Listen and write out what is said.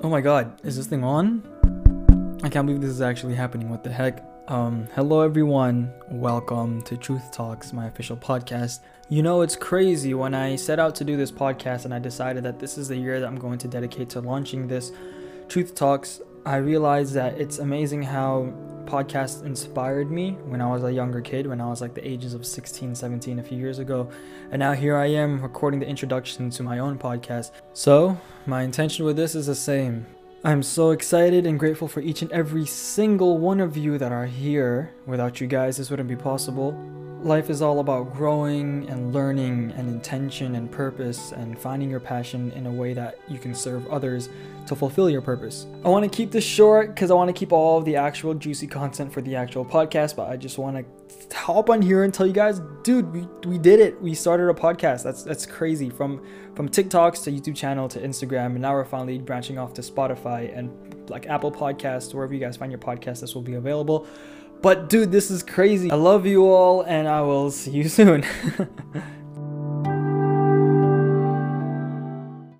Oh my god, is this thing on? I can't believe this is actually happening. What the heck? Um, hello everyone. Welcome to Truth Talks, my official podcast. You know, it's crazy when I set out to do this podcast and I decided that this is the year that I'm going to dedicate to launching this Truth Talks. I realized that it's amazing how podcasts inspired me when I was a younger kid, when I was like the ages of 16, 17, a few years ago. And now here I am recording the introduction to my own podcast. So, my intention with this is the same. I'm so excited and grateful for each and every single one of you that are here. Without you guys, this wouldn't be possible. Life is all about growing and learning and intention and purpose and finding your passion in a way that you can serve others to fulfill your purpose. I want to keep this short because I want to keep all the actual juicy content for the actual podcast, but I just want to hop on here and tell you guys, dude, we, we did it. We started a podcast. That's that's crazy. From from TikToks to YouTube channel to Instagram, and now we're finally branching off to Spotify and like Apple Podcasts, wherever you guys find your podcast, this will be available. But dude, this is crazy. I love you all, and I will see you soon.